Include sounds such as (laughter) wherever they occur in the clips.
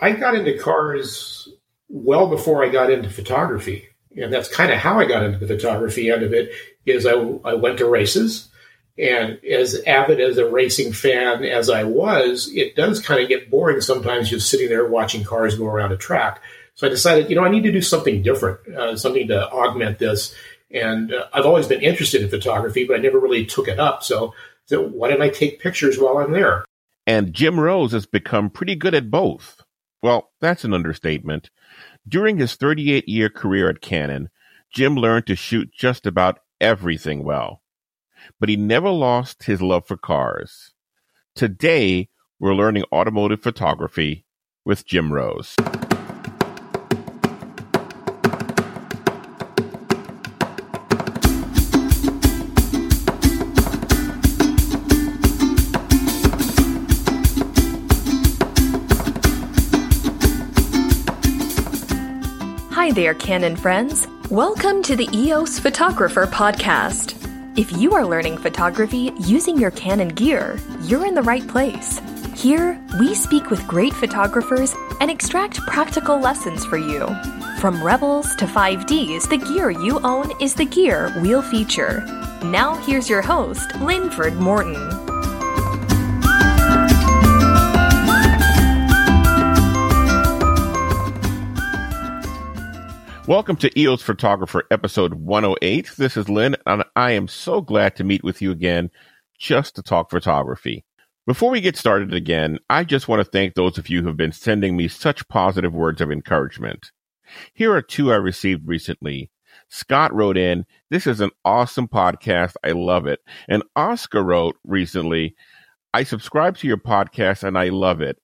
I got into cars well before I got into photography. And that's kind of how I got into the photography end of it is I, I went to races. And as avid as a racing fan as I was, it does kind of get boring sometimes just sitting there watching cars go around a track. So I decided, you know, I need to do something different, uh, something to augment this. And uh, I've always been interested in photography, but I never really took it up. So, so why don't I take pictures while I'm there? And Jim Rose has become pretty good at both. Well, that's an understatement. During his 38 year career at Canon, Jim learned to shoot just about everything well. But he never lost his love for cars. Today, we're learning automotive photography with Jim Rose. There, Canon friends. Welcome to the EOS Photographer Podcast. If you are learning photography using your Canon gear, you're in the right place. Here, we speak with great photographers and extract practical lessons for you. From Rebels to 5Ds, the gear you own is the gear we'll feature. Now, here's your host, Linford Morton. Welcome to EOS Photographer episode 108. This is Lynn, and I am so glad to meet with you again just to talk photography. Before we get started again, I just want to thank those of you who have been sending me such positive words of encouragement. Here are two I received recently. Scott wrote in, This is an awesome podcast. I love it. And Oscar wrote recently, I subscribe to your podcast and I love it.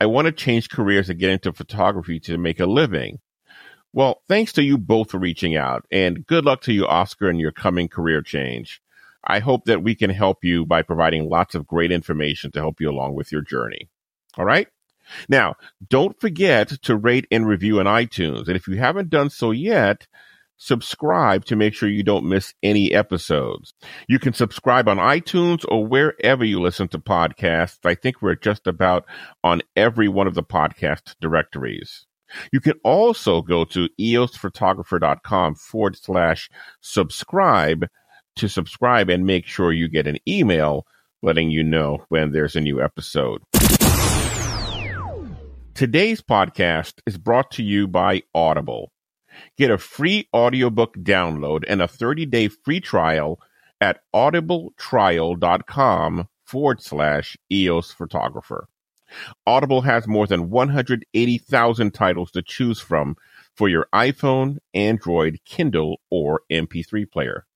I want to change careers and get into photography to make a living. Well, thanks to you both for reaching out, and good luck to you, Oscar, in your coming career change. I hope that we can help you by providing lots of great information to help you along with your journey. All right? Now, don't forget to rate and review on iTunes. And if you haven't done so yet, subscribe to make sure you don't miss any episodes. You can subscribe on iTunes or wherever you listen to podcasts. I think we're just about on every one of the podcast directories. You can also go to eosphotographer.com forward slash subscribe to subscribe and make sure you get an email letting you know when there's a new episode. Today's podcast is brought to you by Audible. Get a free audiobook download and a 30 day free trial at audibletrial.com forward slash EOS photographer. Audible has more than 180,000 titles to choose from for your iPhone, Android, Kindle, or MP3 player.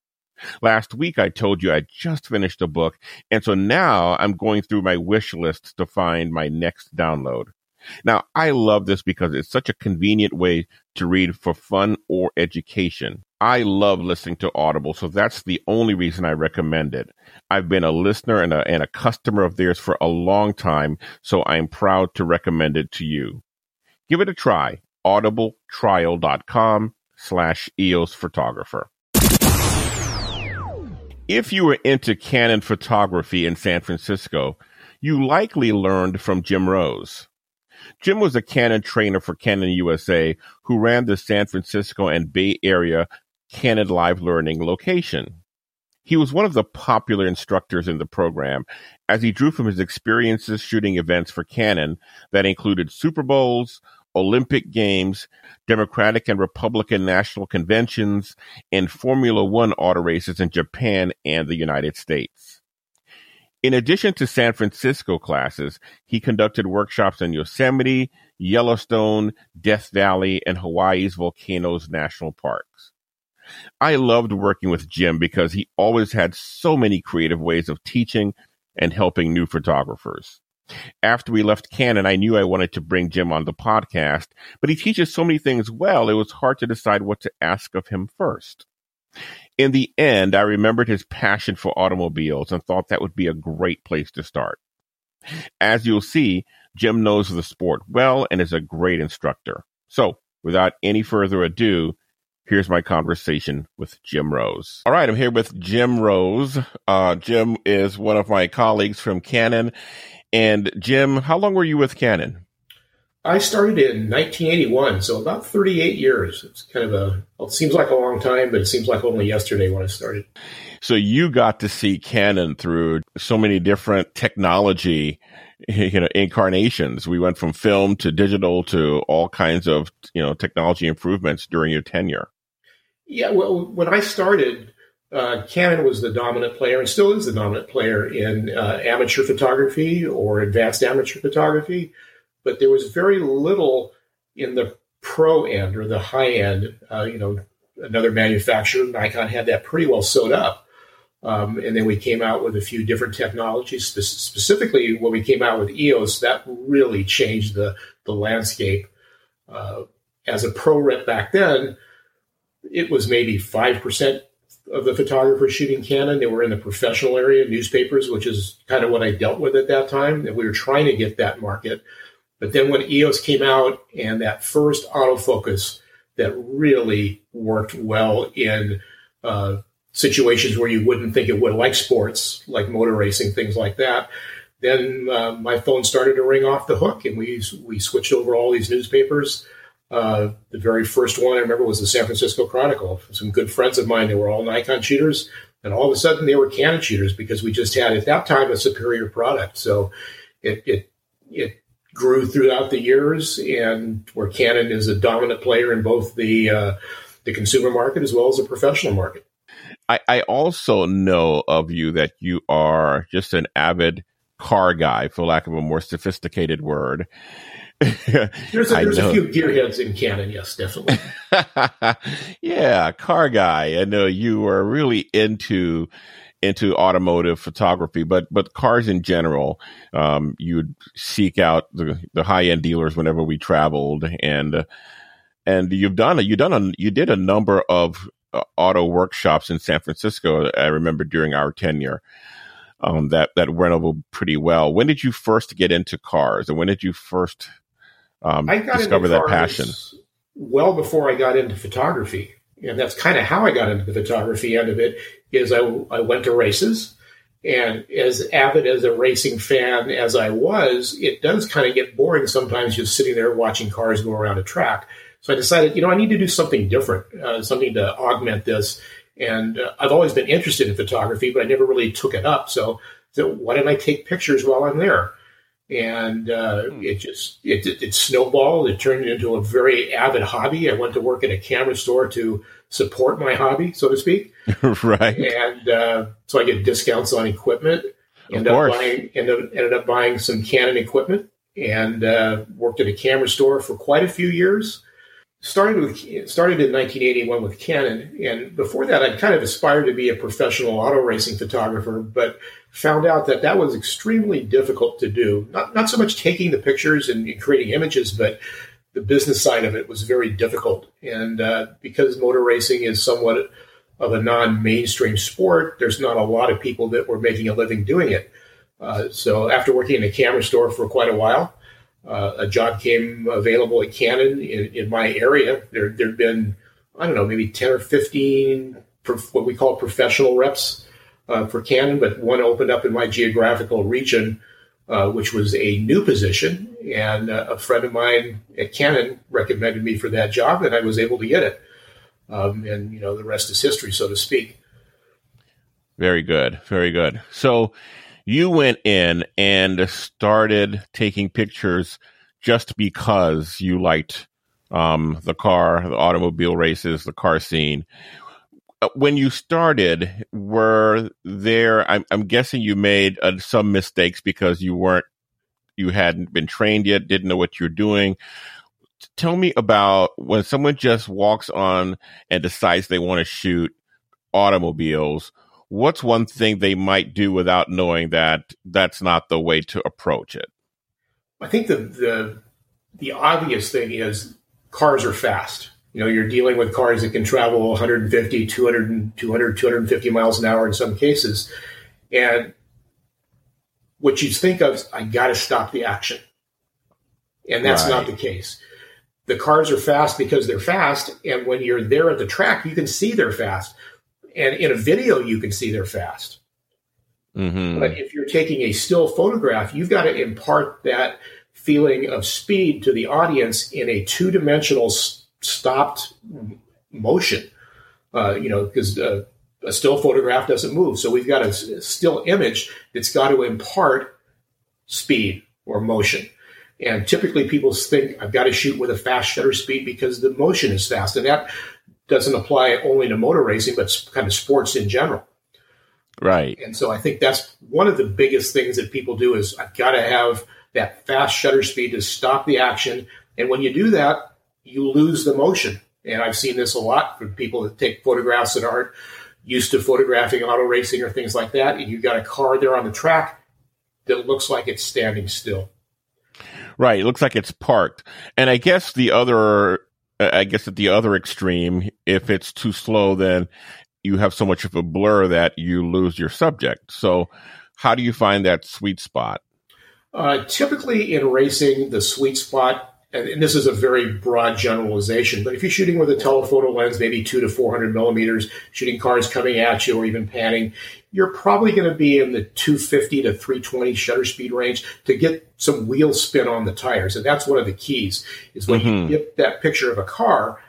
Last week, I told you I just finished a book, and so now I'm going through my wish list to find my next download. Now, I love this because it's such a convenient way to read for fun or education. I love listening to Audible, so that's the only reason I recommend it. I've been a listener and a, and a customer of theirs for a long time, so I'm proud to recommend it to you. Give it a try. audibletrial.com slash EOS photographer. If you were into Canon photography in San Francisco, you likely learned from Jim Rose. Jim was a Canon trainer for Canon USA who ran the San Francisco and Bay Area Canon Live Learning location. He was one of the popular instructors in the program as he drew from his experiences shooting events for Canon that included Super Bowls, Olympic Games, Democratic and Republican national conventions, and Formula One auto races in Japan and the United States. In addition to San Francisco classes, he conducted workshops in Yosemite, Yellowstone, Death Valley, and Hawaii's Volcanoes National Parks. I loved working with Jim because he always had so many creative ways of teaching and helping new photographers. After we left Canon, I knew I wanted to bring Jim on the podcast, but he teaches so many things well, it was hard to decide what to ask of him first. In the end, I remembered his passion for automobiles and thought that would be a great place to start. As you'll see, Jim knows the sport well and is a great instructor. So, without any further ado, Here's my conversation with Jim Rose. All right, I'm here with Jim Rose. Uh, Jim is one of my colleagues from Canon. And Jim, how long were you with Canon? I started in 1981, so about 38 years. It's kind of a, well, it seems like a long time, but it seems like only yesterday when I started. So you got to see Canon through so many different technology, (laughs) you know, incarnations. We went from film to digital to all kinds of, you know, technology improvements during your tenure. Yeah, well, when I started, uh, Canon was the dominant player and still is the dominant player in uh, amateur photography or advanced amateur photography, but there was very little in the pro end or the high end. Uh, you know, another manufacturer, Nikon, had that pretty well sewed up. Um, and then we came out with a few different technologies. Specifically, when we came out with EOS, that really changed the the landscape. Uh, as a pro rep back then, it was maybe five percent of the photographers shooting Canon. They were in the professional area, newspapers, which is kind of what I dealt with at that time. And we were trying to get that market. But then when EOS came out and that first autofocus that really worked well in uh, situations where you wouldn't think it would, like sports, like motor racing, things like that, then uh, my phone started to ring off the hook, and we we switched over all these newspapers. Uh, the very first one I remember was the San Francisco Chronicle. Some good friends of mine, they were all Nikon shooters, and all of a sudden they were Canon shooters because we just had at that time a superior product. So it it it grew throughout the years, and where Canon is a dominant player in both the uh, the consumer market as well as the professional market. I, I also know of you that you are just an avid car guy, for lack of a more sophisticated word. (laughs) there's a, there's a few gearheads in Canon, yes, definitely. (laughs) yeah, car guy. I know you are really into into automotive photography, but but cars in general. Um, you'd seek out the, the high end dealers whenever we traveled, and and you've done a you done a you did a number of auto workshops in San Francisco. I remember during our tenure. Um, that that went over pretty well. When did you first get into cars, and when did you first um, discover that passion? Well, before I got into photography, and that's kind of how I got into the photography end of it. Is I, I went to races, and as avid as a racing fan as I was, it does kind of get boring sometimes just sitting there watching cars go around a track. So I decided, you know, I need to do something different, uh, something to augment this. And uh, I've always been interested in photography, but I never really took it up. So, so why didn't I take pictures while I'm there? and uh, hmm. it just it, it, it, snowballed. It turned into a very avid hobby. I went to work at a camera store to support my hobby, so to speak. (laughs) right. And uh, so I get discounts on equipment. Ended up buying ended, ended up buying some Canon equipment and uh, worked at a camera store for quite a few years started with started in 1981 with Canon, and before that, I'd kind of aspired to be a professional auto racing photographer, but found out that that was extremely difficult to do. Not not so much taking the pictures and creating images, but the business side of it was very difficult. And uh, because motor racing is somewhat of a non-mainstream sport, there's not a lot of people that were making a living doing it. Uh, so after working in a camera store for quite a while, uh, a job came available at Canon in, in my area. There there'd been I don't know maybe ten or fifteen what we call professional reps uh, for Canon, but one opened up in my geographical region, uh, which was a new position, and uh, a friend of mine at Canon recommended me for that job, and I was able to get it. Um, and you know the rest is history, so to speak. Very good, very good. So you went in and started taking pictures just because you liked um, the car, the automobile races, the car scene. Uh, when you started, were there? I'm, I'm guessing you made uh, some mistakes because you weren't, you hadn't been trained yet, didn't know what you're doing. Tell me about when someone just walks on and decides they want to shoot automobiles what's one thing they might do without knowing that that's not the way to approach it? I think the the the obvious thing is cars are fast. You know, you're dealing with cars that can travel 150, 200, 200 250 miles an hour in some cases. And what you think of, I got to stop the action. And that's right. not the case. The cars are fast because they're fast. And when you're there at the track, you can see they're fast and in a video you can see they're fast. Mm-hmm. But if you're taking a still photograph, you've got to impart that feeling of speed to the audience in a two dimensional stopped motion. Uh, you know, because uh, a still photograph doesn't move. So we've got a still image that's got to impart speed or motion. And typically people think I've got to shoot with a fast shutter speed because the motion is fast. And that doesn't apply only to motor racing, but kind of sports in general. Right. And so I think that's one of the biggest things that people do is I've got to have that fast shutter speed to stop the action. And when you do that, you lose the motion. And I've seen this a lot for people that take photographs that aren't used to photographing auto racing or things like that. And you've got a car there on the track that looks like it's standing still. Right. It looks like it's parked. And I guess the other, I guess at the other extreme, if it's too slow, then you have so much of a blur that you lose your subject. So, how do you find that sweet spot? Uh, typically, in racing, the sweet spot, and this is a very broad generalization, but if you're shooting with a telephoto lens, maybe two to 400 millimeters, shooting cars coming at you or even panning, you're probably going to be in the 250 to 320 shutter speed range to get some wheel spin on the tires. And that's one of the keys is when mm-hmm. you get that picture of a car,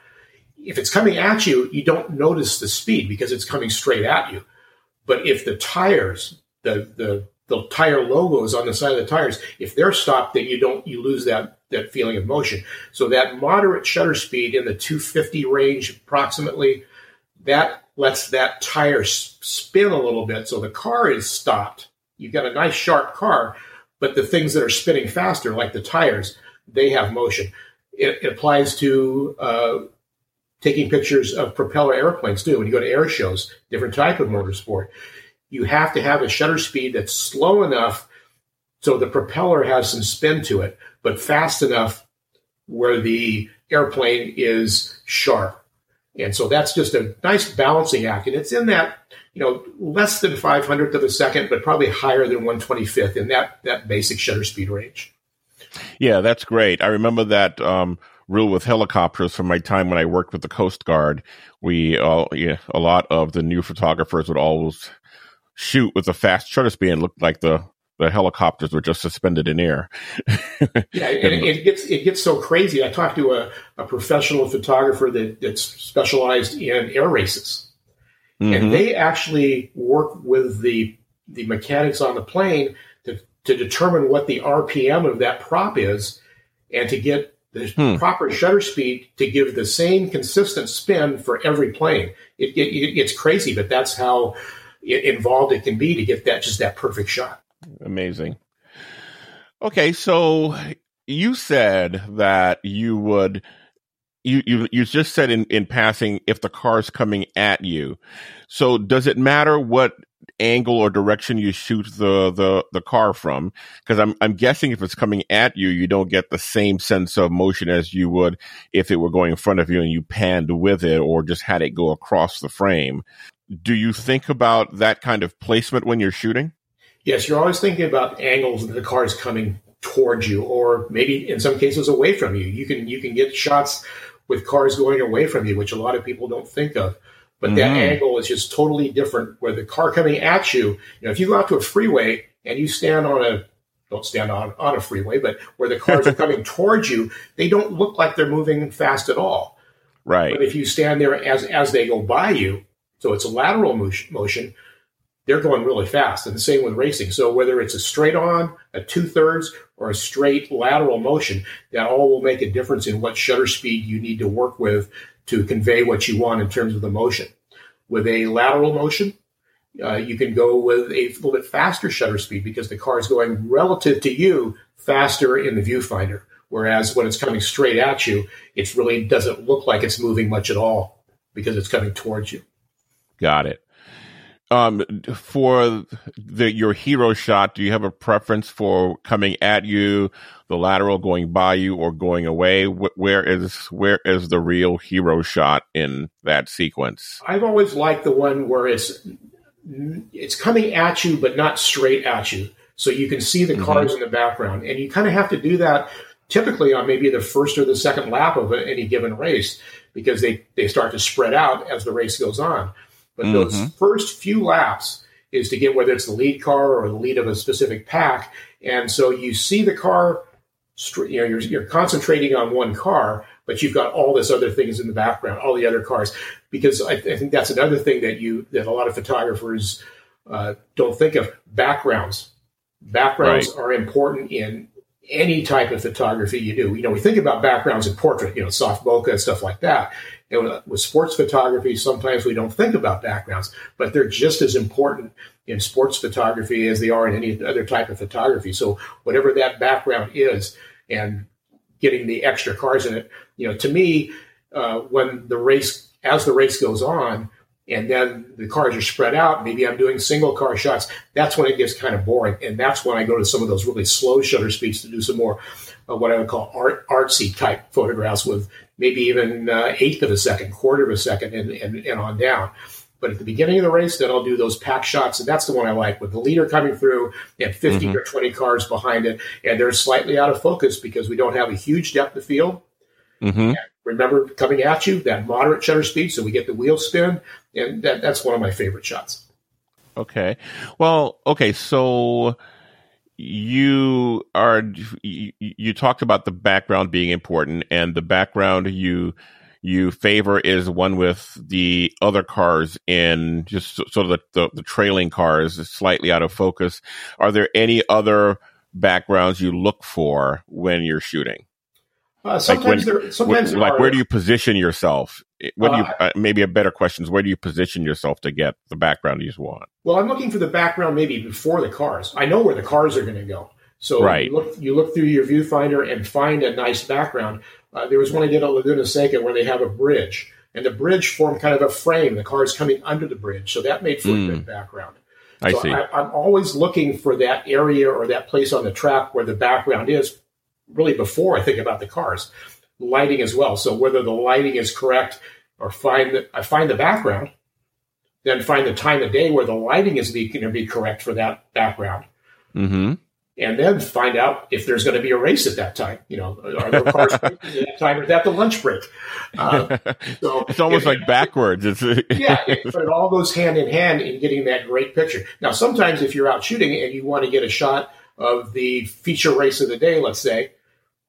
if it's coming at you, you don't notice the speed because it's coming straight at you. But if the tires, the the the tire logos on the side of the tires, if they're stopped, then you don't you lose that that feeling of motion. So that moderate shutter speed in the 250 range, approximately, that lets that tire spin a little bit. So the car is stopped. You've got a nice sharp car, but the things that are spinning faster, like the tires, they have motion. It, it applies to uh, taking pictures of propeller airplanes too. When you go to air shows, different type of motorsport, you have to have a shutter speed that's slow enough so the propeller has some spin to it, but fast enough where the airplane is sharp. And so that's just a nice balancing act. And it's in that, you know, less than 500th of a second, but probably higher than 125th in that, that basic shutter speed range. Yeah, that's great. I remember that, um, rule with helicopters from my time when I worked with the Coast Guard. We, all, yeah, a lot of the new photographers would always shoot with a fast shutter speed and look like the the helicopters were just suspended in air. (laughs) yeah, and it, gets it gets so crazy. I talked to a, a professional photographer that, that's specialized in air races, mm-hmm. and they actually work with the the mechanics on the plane to to determine what the RPM of that prop is, and to get the hmm. proper shutter speed to give the same consistent spin for every plane. It, it, it's crazy, but that's how involved it can be to get that just that perfect shot. Amazing. Okay, so you said that you would you you you just said in in passing if the car's coming at you. So does it matter what angle or direction you shoot the the the car from? Because I'm I'm guessing if it's coming at you, you don't get the same sense of motion as you would if it were going in front of you and you panned with it or just had it go across the frame. Do you think about that kind of placement when you're shooting? Yes, you're always thinking about angles that the car is coming towards you, or maybe in some cases away from you. You can you can get shots with cars going away from you, which a lot of people don't think of. But mm-hmm. that angle is just totally different. Where the car coming at you, you know, if you go out to a freeway and you stand on a don't stand on, on a freeway, but where the cars are (laughs) coming towards you, they don't look like they're moving fast at all. Right. But if you stand there as as they go by you, so it's a lateral motion, they're going really fast. And the same with racing. So whether it's a straight on, a two thirds, or a straight lateral motion, that all will make a difference in what shutter speed you need to work with to convey what you want in terms of the motion. With a lateral motion, uh, you can go with a little bit faster shutter speed because the car is going relative to you faster in the viewfinder. Whereas when it's coming straight at you, it really doesn't look like it's moving much at all because it's coming towards you. Got it. Um for the your hero shot do you have a preference for coming at you the lateral going by you or going away? Where is where is the real hero shot in that sequence? I've always liked the one where it's it's coming at you but not straight at you. So you can see the mm-hmm. cars mm-hmm. in the background. And you kind of have to do that typically on maybe the first or the second lap of any given race because they they start to spread out as the race goes on but mm-hmm. those first few laps is to get whether it's the lead car or the lead of a specific pack. And so you see the car you know you're, you're concentrating on one car, but you've got all this other things in the background, all the other cars. Because I, I think that's another thing that you that a lot of photographers uh, don't think of backgrounds. Backgrounds right. are important in any type of photography you do. You know, we think about backgrounds in portrait, you know, soft bokeh and stuff like that. And with sports photography, sometimes we don't think about backgrounds, but they're just as important in sports photography as they are in any other type of photography. So whatever that background is, and getting the extra cars in it, you know, to me, uh, when the race, as the race goes on, and then the cars are spread out. Maybe I'm doing single car shots. That's when it gets kind of boring, and that's when I go to some of those really slow shutter speeds to do some more uh, what I would call art artsy type photographs with maybe even uh, eighth of a second, quarter of a second, and, and, and on down. But at the beginning of the race, then I'll do those pack shots, and that's the one I like with the leader coming through and 50 mm-hmm. or 20 cars behind it, and they're slightly out of focus because we don't have a huge depth of field. Mm-hmm. Remember coming at you, that moderate shutter speed, so we get the wheel spin, and that, that's one of my favorite shots. Okay. Well, okay, so you are you, you talked about the background being important and the background you you favor is one with the other cars in just sort of the, the, the trailing cars slightly out of focus. Are there any other backgrounds you look for when you're shooting uh, sometimes like when, there, sometimes like are, where do you position yourself? What do you uh, uh, maybe a better question is where do you position yourself to get the background you want? Well, I'm looking for the background maybe before the cars. I know where the cars are going to go. So right. you look you look through your viewfinder and find a nice background. Uh, there was one I did at Laguna Seca where they have a bridge, and the bridge formed kind of a frame. The cars coming under the bridge, so that made for mm. a good background. I so see. I, I'm always looking for that area or that place on the track where the background is really before I think about the cars. Lighting as well. So whether the lighting is correct or find that I find the background, then find the time of day where the lighting is going to be correct for that background. Mm-hmm. And then find out if there's going to be a race at that time. You know, are there cars (laughs) at that time or is that the lunch break? Uh, (laughs) so it's almost it, like backwards. It's (laughs) yeah, it, but it all goes hand in hand in getting that great picture. Now, sometimes if you're out shooting and you want to get a shot of the feature race of the day, let's say,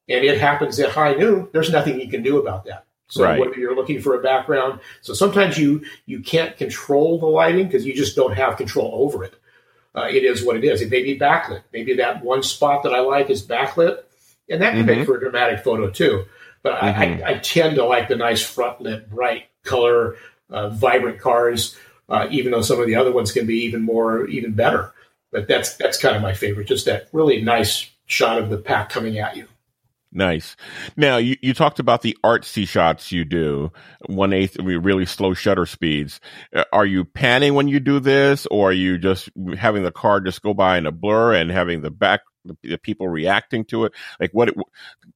and it happens at high noon, there's nothing you can do about that. So right. whether you're looking for a background, so sometimes you you can't control the lighting because you just don't have control over it. Uh, it is what it is. It may be backlit. Maybe that one spot that I like is backlit, and that can mm-hmm. make for a dramatic photo too. But mm-hmm. I, I, tend to like the nice front lit, bright color, uh, vibrant cars. Uh, even though some of the other ones can be even more, even better. But that's that's kind of my favorite. Just that really nice shot of the pack coming at you. Nice. Now you, you talked about the artsy shots you do, one eighth really slow shutter speeds. Uh, are you panning when you do this, or are you just having the car just go by in a blur and having the back the people reacting to it? Like what? It,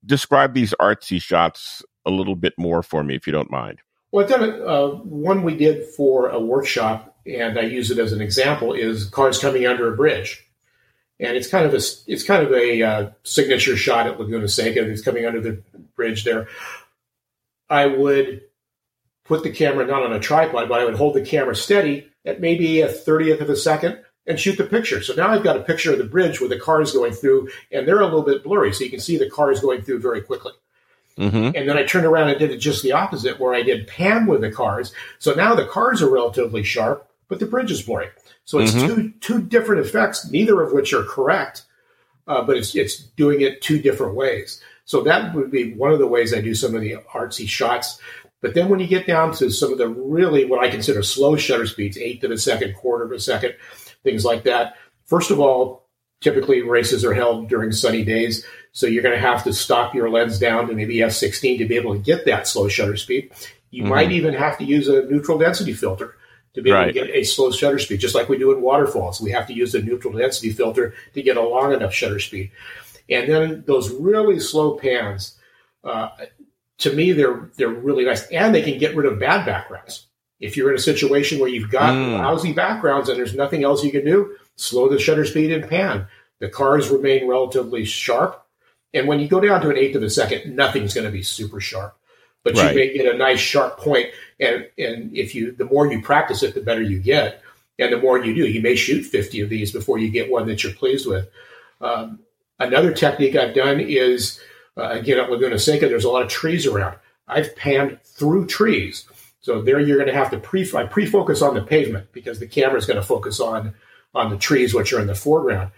describe these artsy shots a little bit more for me, if you don't mind. Well, I've done uh, one we did for a workshop, and I use it as an example. Is cars coming under a bridge and it's kind of a it's kind of a uh, signature shot at Laguna Seca. It's coming under the bridge there. I would put the camera not on a tripod, but I would hold the camera steady at maybe a thirtieth of a second and shoot the picture. So now I've got a picture of the bridge with the cars going through, and they're a little bit blurry, so you can see the cars going through very quickly. Mm-hmm. And then I turned around and did it just the opposite, where I did pan with the cars. So now the cars are relatively sharp, but the bridge is blurry. So it's mm-hmm. two two different effects, neither of which are correct, uh, but it's it's doing it two different ways. So that would be one of the ways I do some of the artsy shots. But then when you get down to some of the really what I consider slow shutter speeds, eighth of a second, quarter of a second, things like that. First of all, typically races are held during sunny days, so you're going to have to stop your lens down to maybe f16 to be able to get that slow shutter speed. You mm-hmm. might even have to use a neutral density filter to be able to get a slow shutter speed, just like we do in waterfalls. We have to use a neutral density filter to get a long enough shutter speed. And then those really slow pans, uh, to me, they're they're really nice, and they can get rid of bad backgrounds. If you're in a situation where you've got mm. lousy backgrounds and there's nothing else you can do, slow the shutter speed and pan. The cars remain relatively sharp, and when you go down to an eighth of a second, nothing's going to be super sharp but right. you may get a nice sharp point and and if you the more you practice it the better you get and the more you do you may shoot 50 of these before you get one that you're pleased with um, Another technique I've done is, uh, again, at Laguna Seca, there's a lot of trees around. I've panned through trees. So there you're going to have to pre I pre-focus on the pavement because the camera is going to focus on on the trees which are in the foreground.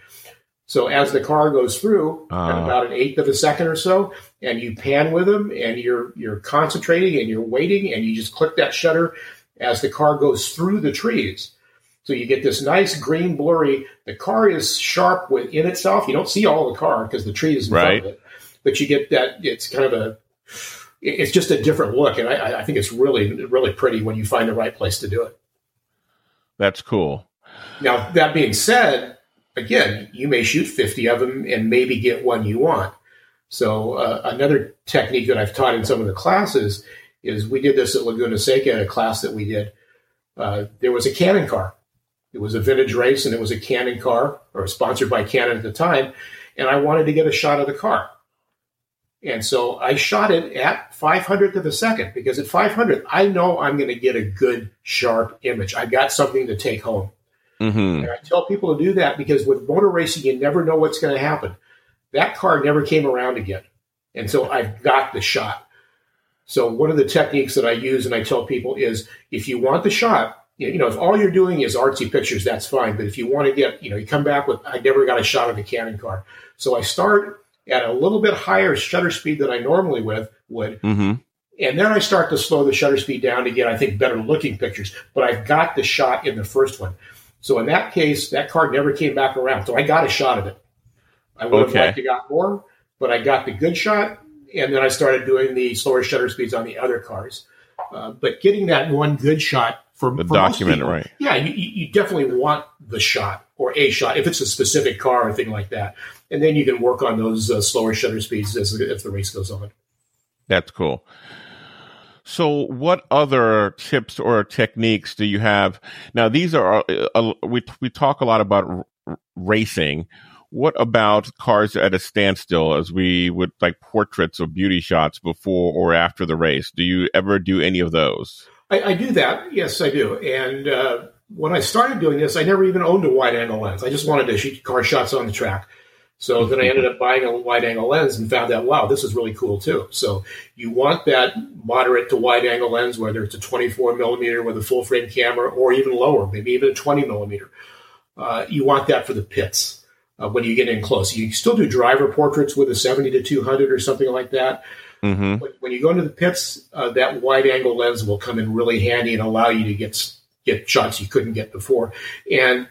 So as the car goes through uh. at about an eighth of a second or so, and you pan with them and you're you're concentrating and you're waiting and you just click that shutter as the car goes through the trees. So you get this nice green blurry. The car is sharp within itself. You don't see all the car because the tree is in right. front of it, but you get that. It's kind of a it's just a different look, and I, I think it's really really pretty when you find the right place to do it. That's cool. Now that being said, again, you may shoot fifty of them and maybe get one you want. So uh, another technique that I've taught in some of the classes is we did this at Laguna Seca a class that we did. Uh, there was a Canon car. It was a vintage race, and it was a Canon car, or sponsored by Canon at the time. And I wanted to get a shot of the car. And so I shot it at 500th of a second because at 500, I know I'm going to get a good, sharp image. I've got something to take home. Mm-hmm. And I tell people to do that because with motor racing, you never know what's going to happen. That car never came around again. And so I've got the shot. So one of the techniques that I use and I tell people is if you want the shot, you know, if all you're doing is artsy pictures, that's fine. But if you want to get, you know, you come back with, I never got a shot of the Canon car. So I start at a little bit higher shutter speed than I normally with, would. Mm-hmm. And then I start to slow the shutter speed down to get, I think, better looking pictures. But I've got the shot in the first one. So in that case, that card never came back around. So I got a shot of it. I would okay. have liked to got more, but I got the good shot. And then I started doing the slower shutter speeds on the other cars. Uh, but getting that one good shot for the document, people, right? Yeah, you, you definitely want the shot or a shot if it's a specific car or thing like that and then you can work on those uh, slower shutter speeds as, as the race goes on. That's cool. So, what other tips or techniques do you have? Now, these are uh, we we talk a lot about r- racing. What about cars at a standstill, as we would like portraits or beauty shots before or after the race? Do you ever do any of those? I, I do that. Yes, I do. And uh, when I started doing this, I never even owned a wide angle lens. I just wanted to shoot car shots on the track. So then I ended up buying a wide angle lens and found out, wow, this is really cool too. So you want that moderate to wide angle lens, whether it's a 24 millimeter with a full frame camera or even lower, maybe even a 20 millimeter. Uh, you want that for the pits uh, when you get in close. You still do driver portraits with a 70 to 200 or something like that. Mm-hmm. But when you go into the pits, uh, that wide angle lens will come in really handy and allow you to get get shots you couldn't get before. And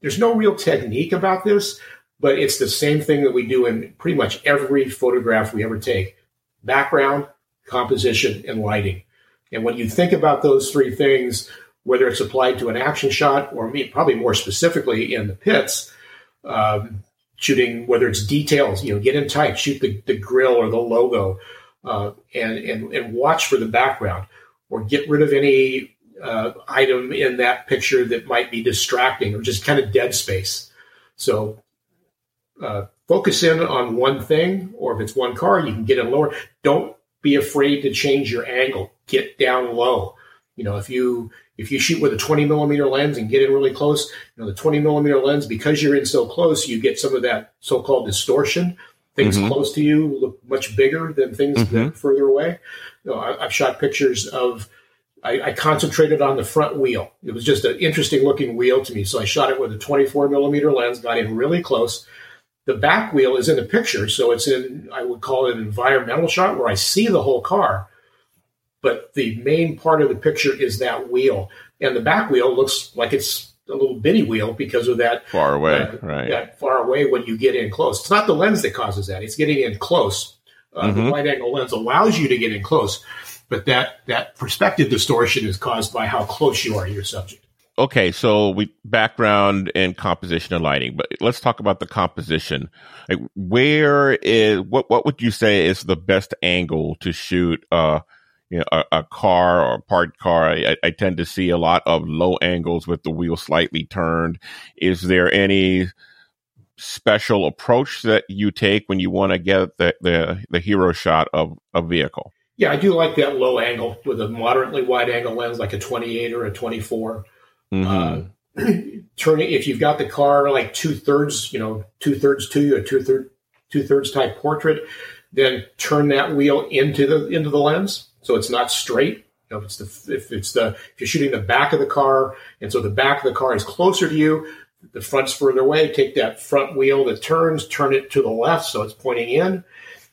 there's no real technique about this but it's the same thing that we do in pretty much every photograph we ever take background, composition, and lighting. And when you think about those three things, whether it's applied to an action shot or probably more specifically in the pits, um, shooting whether it's details, you know, get in tight, shoot the, the grill or the logo, uh, and, and and watch for the background, or get rid of any uh, item in that picture that might be distracting or just kind of dead space. So uh, focus in on one thing, or if it's one car, you can get in lower. Don't be afraid to change your angle. Get down low. You know, if you if you shoot with a 20 millimeter lens and get in really close, you know, the 20 millimeter lens, because you're in so close, you get some of that so-called distortion. Things mm-hmm. close to you look much bigger than things mm-hmm. that further away. You know, I, have shot pictures of. I, I, concentrated on the front wheel. It was just an interesting looking wheel to me, so I shot it with a 24 millimeter lens, got in really close, the back wheel is in the picture, so it's in, I would call it an environmental shot where I see the whole car, but the main part of the picture is that wheel. And the back wheel looks like it's a little bitty wheel because of that far away, uh, right? That far away when you get in close. It's not the lens that causes that; it's getting in close. Uh, mm-hmm. The wide angle lens allows you to get in close, but that that perspective distortion is caused by how close you are to your subject okay, so we background and composition and lighting, but let's talk about the composition. Like where is what what would you say is the best angle to shoot uh you know, a, a car or a parked car? I, I tend to see a lot of low angles with the wheel slightly turned. Is there any special approach that you take when you want to get the, the, the hero shot of a vehicle? Yeah, I do like that low angle with a moderately wide angle lens, like a 28 or a 24. Mm-hmm. Uh, (clears throat) turn it if you've got the car like two thirds, you know, two thirds to you, a two third two thirds type portrait, then turn that wheel into the into the lens so it's not straight. You know, if it's the if it's the if you're shooting the back of the car and so the back of the car is closer to you, the front's further away. Take that front wheel that turns, turn it to the left so it's pointing in.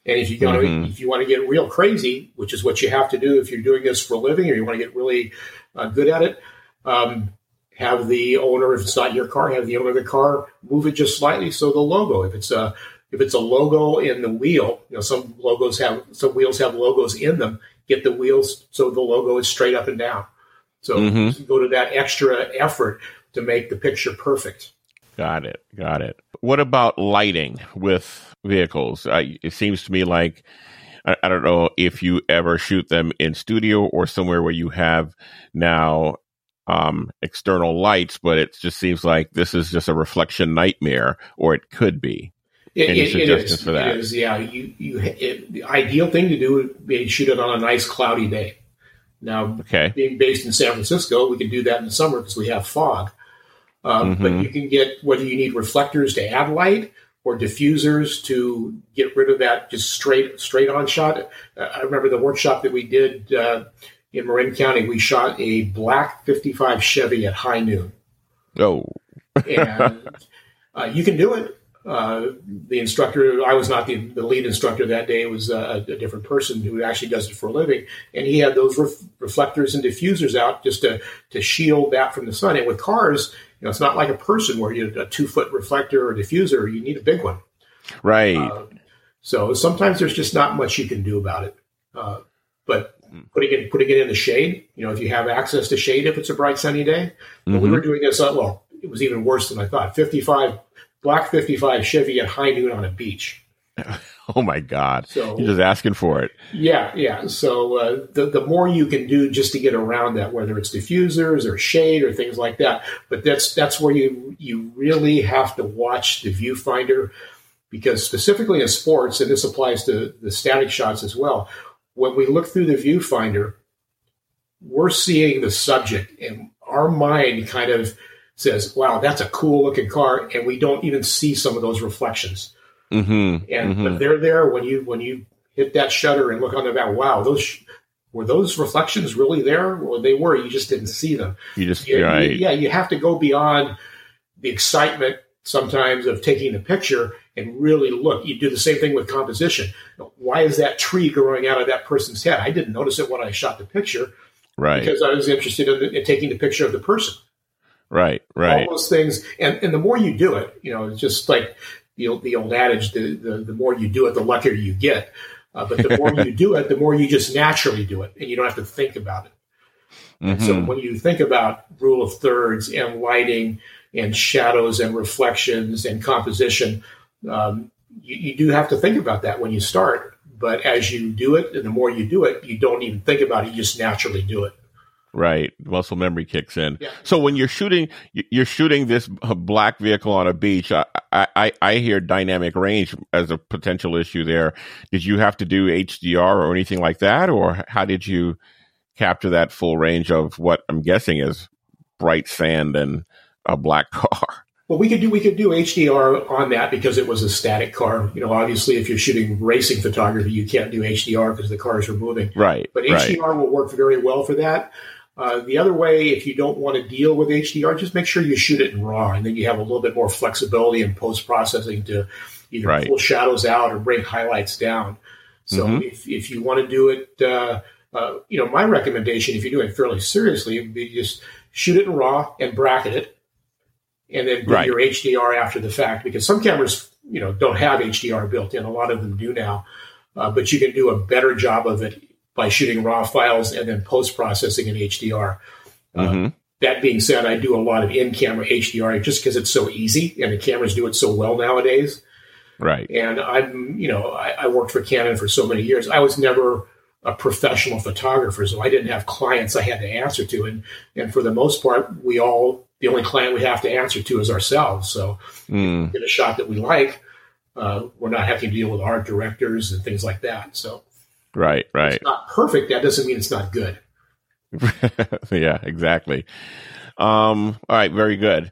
And if you want mm-hmm. to, if you want to get real crazy, which is what you have to do if you're doing this for a living, or you want to get really uh, good at it, um, have the owner, if it's not your car, have the owner of the car move it just slightly so the logo, if it's a if it's a logo in the wheel, you know, some logos have some wheels have logos in them. Get the wheels so the logo is straight up and down. So mm-hmm. go to that extra effort to make the picture perfect. Got it. Got it. What about lighting with vehicles? I, it seems to me like I, I don't know if you ever shoot them in studio or somewhere where you have now um, external lights, but it just seems like this is just a reflection nightmare, or it could be. It, Any it, suggestions it is, for that? It is, yeah. You, you, it, the ideal thing to do would be shoot it on a nice cloudy day. Now, okay. being based in San Francisco, we can do that in the summer because we have fog. Um, mm-hmm. But you can get whether you need reflectors to add light or diffusers to get rid of that just straight straight on shot. Uh, I remember the workshop that we did uh, in Marin County. We shot a black 55 Chevy at high noon. Oh, and uh, you can do it. Uh, the instructor, I was not the, the, lead instructor that day. It was a, a, different person who actually does it for a living. And he had those ref- reflectors and diffusers out just to, to shield that from the sun. And with cars, you know, it's not like a person where you a two foot reflector or diffuser. You need a big one. Right. Uh, so sometimes there's just not much you can do about it. Uh, but putting it putting it in the shade, you know, if you have access to shade, if it's a bright sunny day, mm-hmm. we were doing this. Uh, well, it was even worse than I thought. 55 black 55 Chevy at high noon on a beach. (laughs) Oh my God! So, You're just asking for it. Yeah, yeah. So uh, the the more you can do just to get around that, whether it's diffusers or shade or things like that, but that's that's where you you really have to watch the viewfinder because specifically in sports, and this applies to the static shots as well. When we look through the viewfinder, we're seeing the subject, and our mind kind of says, "Wow, that's a cool looking car," and we don't even see some of those reflections. Mm-hmm, and mm-hmm. but they're there when you when you hit that shutter and look on the back. Wow, those were those reflections really there? Well, they were. You just didn't see them. You just you, right. You, yeah. You have to go beyond the excitement sometimes of taking the picture and really look. You do the same thing with composition. Why is that tree growing out of that person's head? I didn't notice it when I shot the picture. Right. Because I was interested in, in taking the picture of the person. Right, right. All those things, and, and the more you do it, you know, it's just like the old, the old adage: the, the, the more you do it, the luckier you get. Uh, but the more you (laughs) do it, the more you just naturally do it, and you don't have to think about it. Mm-hmm. so when you think about rule of thirds and lighting and shadows and reflections and composition, um, you, you do have to think about that when you start. But as you do it, and the more you do it, you don't even think about it; you just naturally do it. Right, muscle memory kicks in. Yeah. So when you're shooting, you're shooting this black vehicle on a beach. I, I, I hear dynamic range as a potential issue there. Did you have to do HDR or anything like that, or how did you capture that full range of what I'm guessing is bright sand and a black (laughs) car? Well, we could do we could do HDR on that because it was a static car. You know, obviously, if you're shooting racing photography, you can't do HDR because the cars are moving. Right. But HDR right. will work very well for that. Uh, the other way, if you don't want to deal with HDR, just make sure you shoot it in RAW, and then you have a little bit more flexibility in post processing to either right. pull shadows out or bring highlights down. So mm-hmm. if, if you want to do it, uh, uh, you know, my recommendation, if you're doing it fairly seriously, would be just shoot it in RAW and bracket it, and then do right. your HDR after the fact. Because some cameras, you know, don't have HDR built in. A lot of them do now, uh, but you can do a better job of it by shooting raw files and then post processing in HDR. Uh, mm-hmm. Uh, that being said, I do a lot of in camera HDR just because it's so easy and the cameras do it so well nowadays. Right. And I'm, you know, I, I worked for Canon for so many years. I was never a professional photographer, so I didn't have clients I had to answer to. And and for the most part, we all the only client we have to answer to is ourselves. So mm. get a shot that we like. Uh, we're not having to deal with art directors and things like that. So Right, right. It's not perfect. That doesn't mean it's not good. (laughs) yeah, exactly. Um, all right, very good.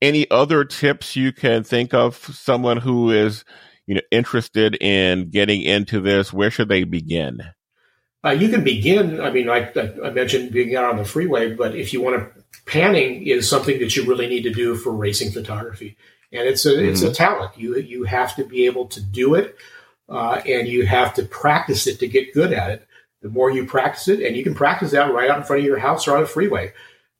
Any other tips you can think of? Someone who is, you know, interested in getting into this, where should they begin? Uh, you can begin. I mean, I, I mentioned being out on the freeway, but if you want to, panning is something that you really need to do for racing photography, and it's a mm-hmm. it's a mm-hmm. talent. You you have to be able to do it, uh, and you have to practice it to get good at it. The more you practice it, and you can practice that right out in front of your house or on a freeway.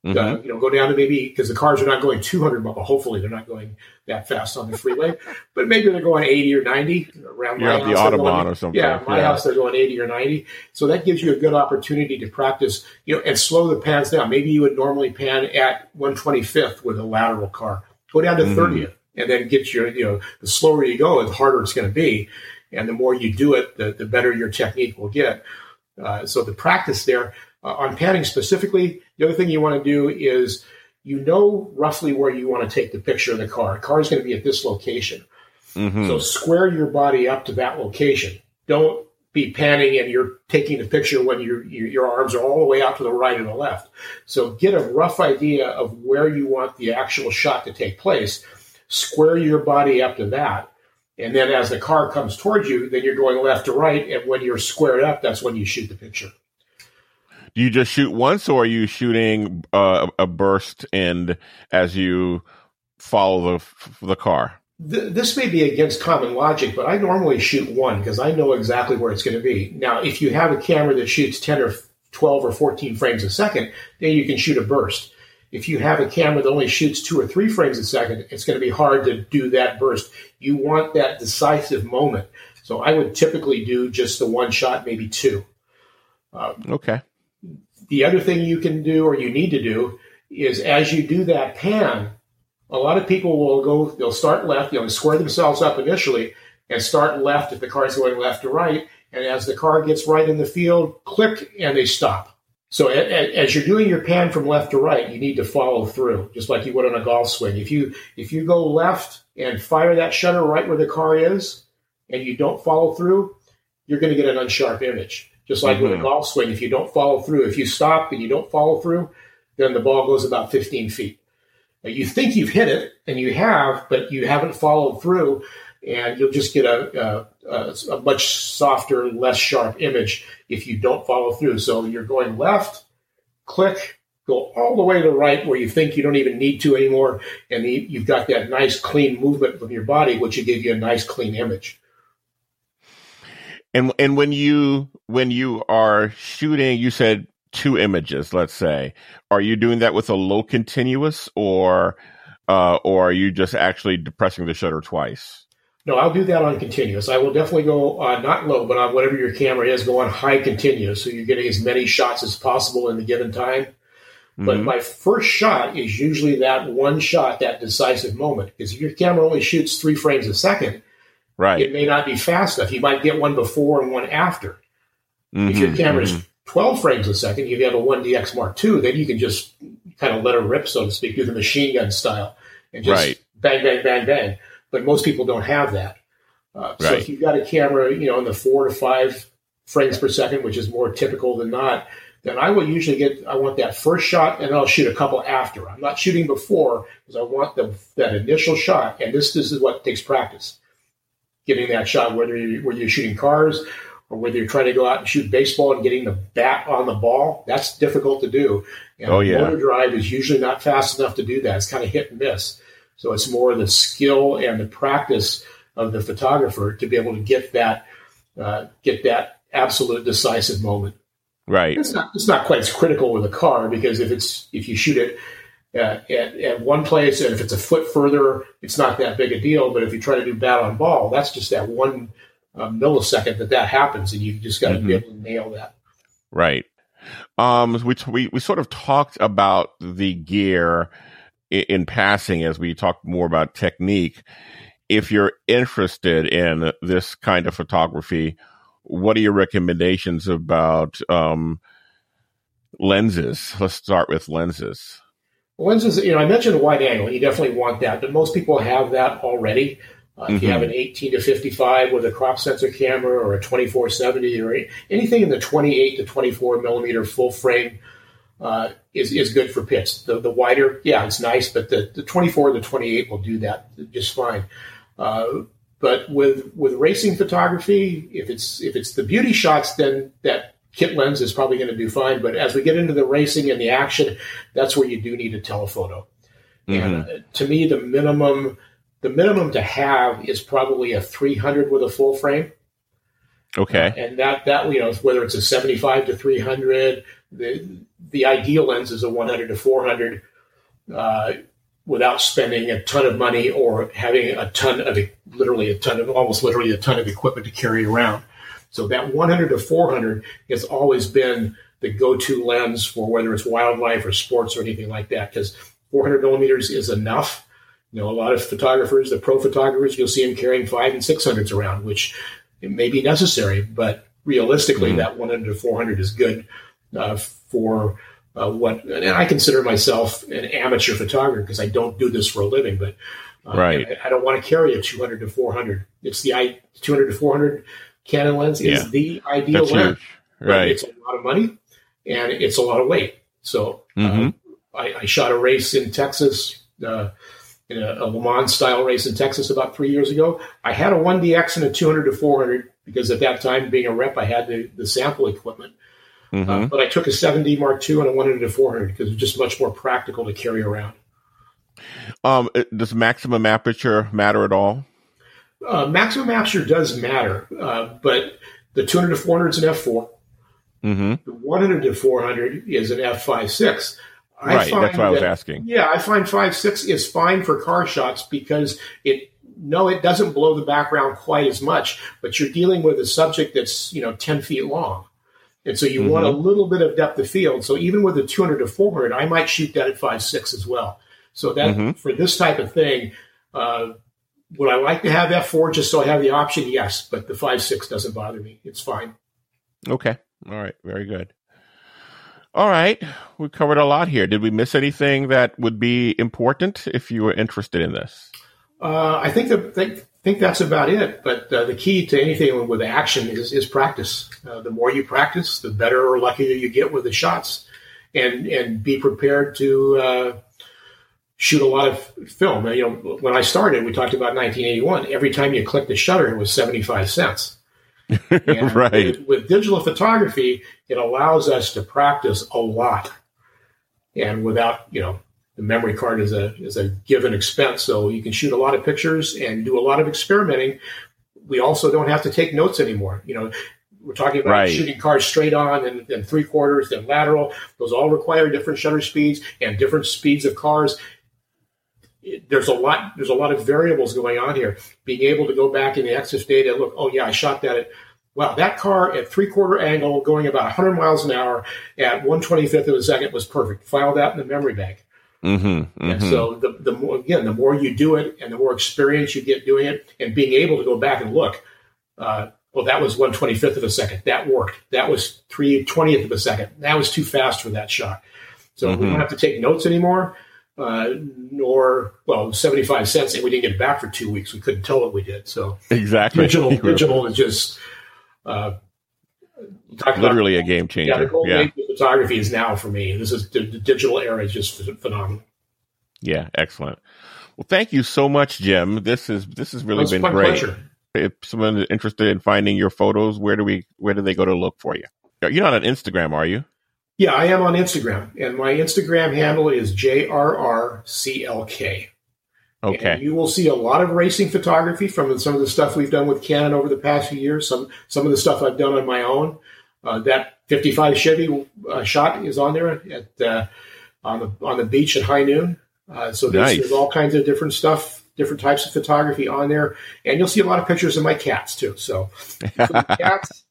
Mm-hmm. Uh, you know, go down to maybe because the cars are not going 200 miles. Hopefully, they're not going that fast on the freeway, (laughs) but maybe they're going 80 or 90 around You're my the house. Autobahn going, or something. Yeah, my yeah. house they're going 80 or 90. So that gives you a good opportunity to practice, you know, and slow the pans down. Maybe you would normally pan at 125th with a lateral car. Go down to mm-hmm. 30th and then get your, you know, the slower you go, the harder it's going to be. And the more you do it, the, the better your technique will get. Uh, so the practice there uh, on panning specifically, the other thing you want to do is you know roughly where you want to take the picture of the car. The car is going to be at this location. Mm-hmm. So square your body up to that location. Don't be panning and you're taking the picture when your your arms are all the way out to the right and the left. So get a rough idea of where you want the actual shot to take place. Square your body up to that. And then as the car comes towards you, then you're going left to right. And when you're squared up, that's when you shoot the picture do you just shoot once or are you shooting uh, a burst and as you follow the the car? This may be against common logic but i normally shoot one because i know exactly where it's going to be. Now if you have a camera that shoots 10 or 12 or 14 frames a second then you can shoot a burst. If you have a camera that only shoots two or three frames a second it's going to be hard to do that burst. You want that decisive moment. So i would typically do just the one shot maybe two. Uh, okay the other thing you can do or you need to do is as you do that pan, a lot of people will go, they'll start left, they'll square themselves up initially and start left if the car is going left to right. And as the car gets right in the field, click and they stop. So as you're doing your pan from left to right, you need to follow through, just like you would on a golf swing. If you if you go left and fire that shutter right where the car is, and you don't follow through, you're going to get an unsharp image. Just like mm-hmm. with a mm-hmm. golf swing, if you don't follow through, if you stop and you don't follow through, then the ball goes about 15 feet. Now, you think you've hit it, and you have, but you haven't followed through, and you'll just get a, a, a much softer, less sharp image if you don't follow through. So you're going left, click, go all the way to the right where you think you don't even need to anymore, and you've got that nice, clean movement of your body, which will give you a nice, clean image. And and when you when you are shooting, you said two images. Let's say, are you doing that with a low continuous, or uh, or are you just actually depressing the shutter twice? No, I'll do that on continuous. I will definitely go uh, not low, but on whatever your camera is, go on high continuous, so you're getting as many shots as possible in the given time. Mm-hmm. But my first shot is usually that one shot, that decisive moment, because if your camera only shoots three frames a second, Right. It may not be fast enough. You might get one before and one after. Mm-hmm, if your camera is mm-hmm. 12 frames a second, if you have a 1DX Mark II, then you can just kind of let it rip, so to speak, do the machine gun style and just right. bang, bang, bang, bang. But most people don't have that. Uh, so right. if you've got a camera, you know, in the four to five frames per second, which is more typical than not, then I will usually get, I want that first shot and I'll shoot a couple after. I'm not shooting before because I want the, that initial shot. And this, this is what takes practice getting that shot, whether, you, whether you're shooting cars or whether you're trying to go out and shoot baseball and getting the bat on the ball. That's difficult to do. And oh, yeah. motor drive is usually not fast enough to do that. It's kind of hit and miss. So it's more the skill and the practice of the photographer to be able to get that uh, get that absolute decisive moment. Right. It's not it's not quite as critical with a car because if it's if you shoot it at, at, at, one place, and if it's a foot further, it's not that big a deal. But if you try to do bat on ball, that's just that one uh, millisecond that that happens, and you just got to mm-hmm. be able to nail that. Right. Um, we, we we sort of talked about the gear in, in passing as we talked more about technique. If you're interested in this kind of photography, what are your recommendations about um, lenses? Let's start with lenses lenses, you know, I mentioned wide angle. You definitely want that, but most people have that already. Uh, mm-hmm. If you have mm-hmm. an 18 to 55 with a crop sensor camera or a 2470 or anything in the 28 to 24 millimeter full frame uh, is is good for pits. The the wider, yeah, it's nice, but the the 24 the 28 will do that just fine. Uh, but with with racing photography, if it's if it's the beauty shots, then that kit lens is probably going to do fine. But as we get into the racing and the action, that's where you do need a telephoto. Mm-hmm. And uh, to me, the minimum the minimum to have is probably a 300 with a full frame. Okay. Uh, and that that you know whether it's a 75 to 300, the the ideal lens is a 100 to 400. Uh, without spending a ton of money or having a ton of literally a ton of almost literally a ton of equipment to carry around. So that 100 to 400 has always been the go-to lens for whether it's wildlife or sports or anything like that because 400 millimeters is enough. You know, a lot of photographers, the pro photographers, you'll see them carrying five and 600s around, which it may be necessary, but realistically, mm-hmm. that 100 to 400 is good uh, for uh, what. And I consider myself an amateur photographer because I don't do this for a living, but uh, right. I, I, don't want to carry a 200 to 400. It's the I 200 to 400 Canon lens is the ideal That's lens. Huge. Right. It's a lot of money and it's a lot of weight. So uh, mm-hmm. I, I, shot a race in Texas. Uh, in a, a Le Mans style race in Texas about three years ago. I had a 1DX and a 200 to 400 because at that time, being a rep, I had the, the sample equipment. Mm-hmm. Uh, but I took a 7D Mark II and a 100 to 400 because it's just much more practical to carry around. Um, does maximum aperture matter at all? Uh, maximum aperture does matter, uh, but the 200 to 400 is an f4. Mm-hmm. The 100 to 400 is an f5.6. I right, that's why I was asking. Yeah, I find five six is fine for car shots because it no, it doesn't blow the background quite as much, but you're dealing with a subject that's you know ten feet long, and so you mm-hmm. want a little bit of depth of field. So even with a 200 to 400, I might shoot that at five six as well. So that mm-hmm. for this type of thing, uh, would I like to have f4 just so I have the option? Yes, but the five six doesn't bother me. It's fine. Okay. All right. Very good. All right. We covered a lot here. Did we miss anything that would be important if you were interested in this? Uh, I think that, think, think that's about it. But uh, the key to anything with action is, is practice. Uh, the more you practice, the better or luckier you get with the shots. And, and be prepared to uh, shoot a lot of film. You know, when I started, we talked about 1981. Every time you clicked the shutter, it was 75 cents. (laughs) right. With, with, digital photography, it allows us to practice a lot, and without you know the memory card is a is a given expense, so you can shoot a lot of pictures and do a lot of experimenting. We also don't have to take notes anymore. You know, we're talking about right. shooting cars straight on and then three quarters, then lateral. Those all require different shutter speeds and different speeds of cars there's a lot there's a lot of variables going on here. Being able to go back in the EXIF data and look, oh yeah, I shot that at wow, that car at three quarter angle going about 100 miles an hour at 125th of a second was perfect. File that in the memory bank. Mm-hmm, mm-hmm. And so the, the more, again, the more you do it and the more experience you get doing it and being able to go back and look, uh, well, that was 125th of a second. That worked. That was 320th of a second. That was too fast for that shot. So mm-hmm. we don't have to take notes anymore uh, nor well, seventy five cents, and we didn't get it back for two weeks. We couldn't tell what we did. So exactly, digital digital (laughs) is just uh, literally about, a game changer. Yeah, the yeah. photography is now for me. This is the, the digital era is just phenomenal. Yeah, excellent. Well, thank you so much, Jim. This is this has really been great. Pleasure. If someone is interested in finding your photos, where do we where do they go to look for you? You're not on Instagram, are you? Yeah, I am on Instagram, and my Instagram handle is JRRCLK. Okay. And you will see a lot of racing photography from some of the stuff we've done with Canon over the past few years. Some some of the stuff I've done on my own. Uh, that 55 Chevy uh, shot is on there at uh, on the on the beach at high noon. Uh, so nice. there's all kinds of different stuff, different types of photography on there, and you'll see a lot of pictures of my cats too. So (laughs) cats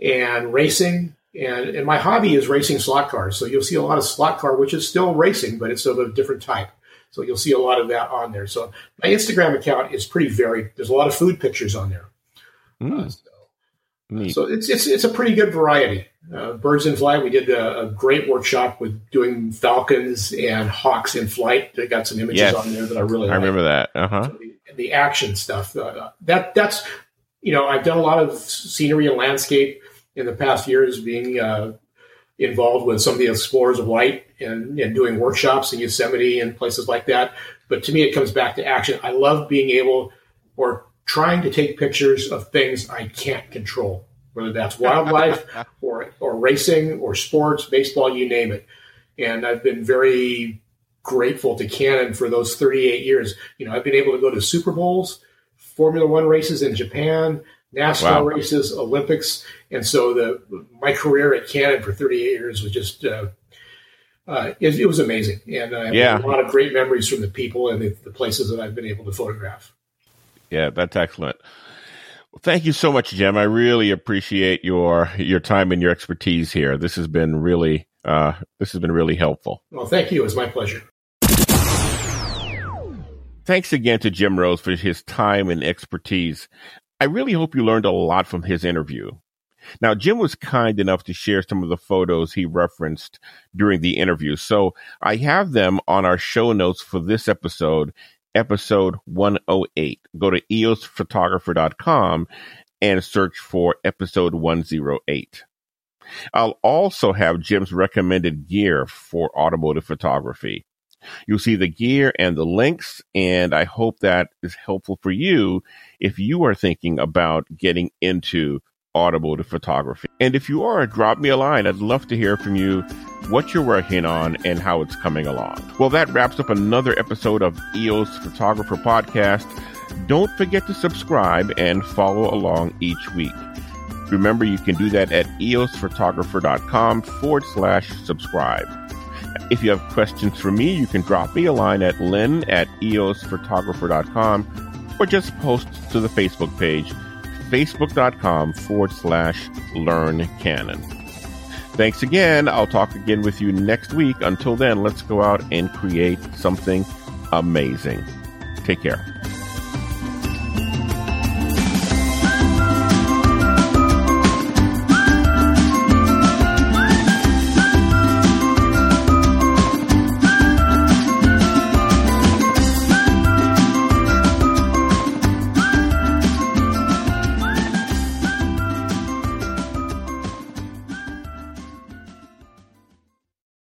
and racing and, and my hobby is racing slot cars. So you'll see a lot of slot car, which is still racing, but it's of a different type. So you'll see a lot of that on there. So my Instagram account is pretty varied. There's a lot of food pictures on there. Mm. Uh, so, so, it's, it's, it's a pretty good variety. Uh, birds in flight. We did a, a, great workshop with doing falcons and hawks in flight. They got some images yes. on there that I really. I remember that. Uh-huh. So the, the, action stuff. Uh, that that's you know I've done a lot of scenery and landscape in the past years being uh, involved with some of the explorers of light and, and doing workshops in Yosemite and places like that. But to me, it comes back to action. I love being able or trying to take pictures of things I can't control, whether that's wildlife (laughs) or, or racing or sports, baseball, you name it. And I've been very grateful to Canon for those 38 years. You know, I've been able to go to Super Bowls, Formula One races in Japan, NASCAR wow. races, Olympics, and so the my career at Canon for 38 years was just uh, uh, it, it, was amazing, and I have yeah. a lot of great memories from the people and the, the, places that I've been able to photograph. Yeah, that's excellent. Well, thank you so much, Jim. I really appreciate your your time and your expertise here. This has been really uh, this has been really helpful. Well, thank you. It was my pleasure. Thanks again to Jim Rose for his time and expertise. I really hope you learned a lot from his interview. Now, Jim was kind enough to share some of the photos he referenced during the interview. So I have them on our show notes for this episode, episode 108. Go to eosphotographer.com and search for episode 108. I'll also have Jim's recommended gear for automotive photography. You'll see the gear and the links, and I hope that is helpful for you if you are thinking about getting into automotive photography. And if you are, drop me a line. I'd love to hear from you what you're working on and how it's coming along. Well, that wraps up another episode of EOS Photographer Podcast. Don't forget to subscribe and follow along each week. Remember, you can do that at eosphotographer.com forward slash subscribe. If you have questions for me, you can drop me a line at lynn at eosphotographer.com or just post to the Facebook page, facebook.com forward slash learn canon. Thanks again. I'll talk again with you next week. Until then, let's go out and create something amazing. Take care.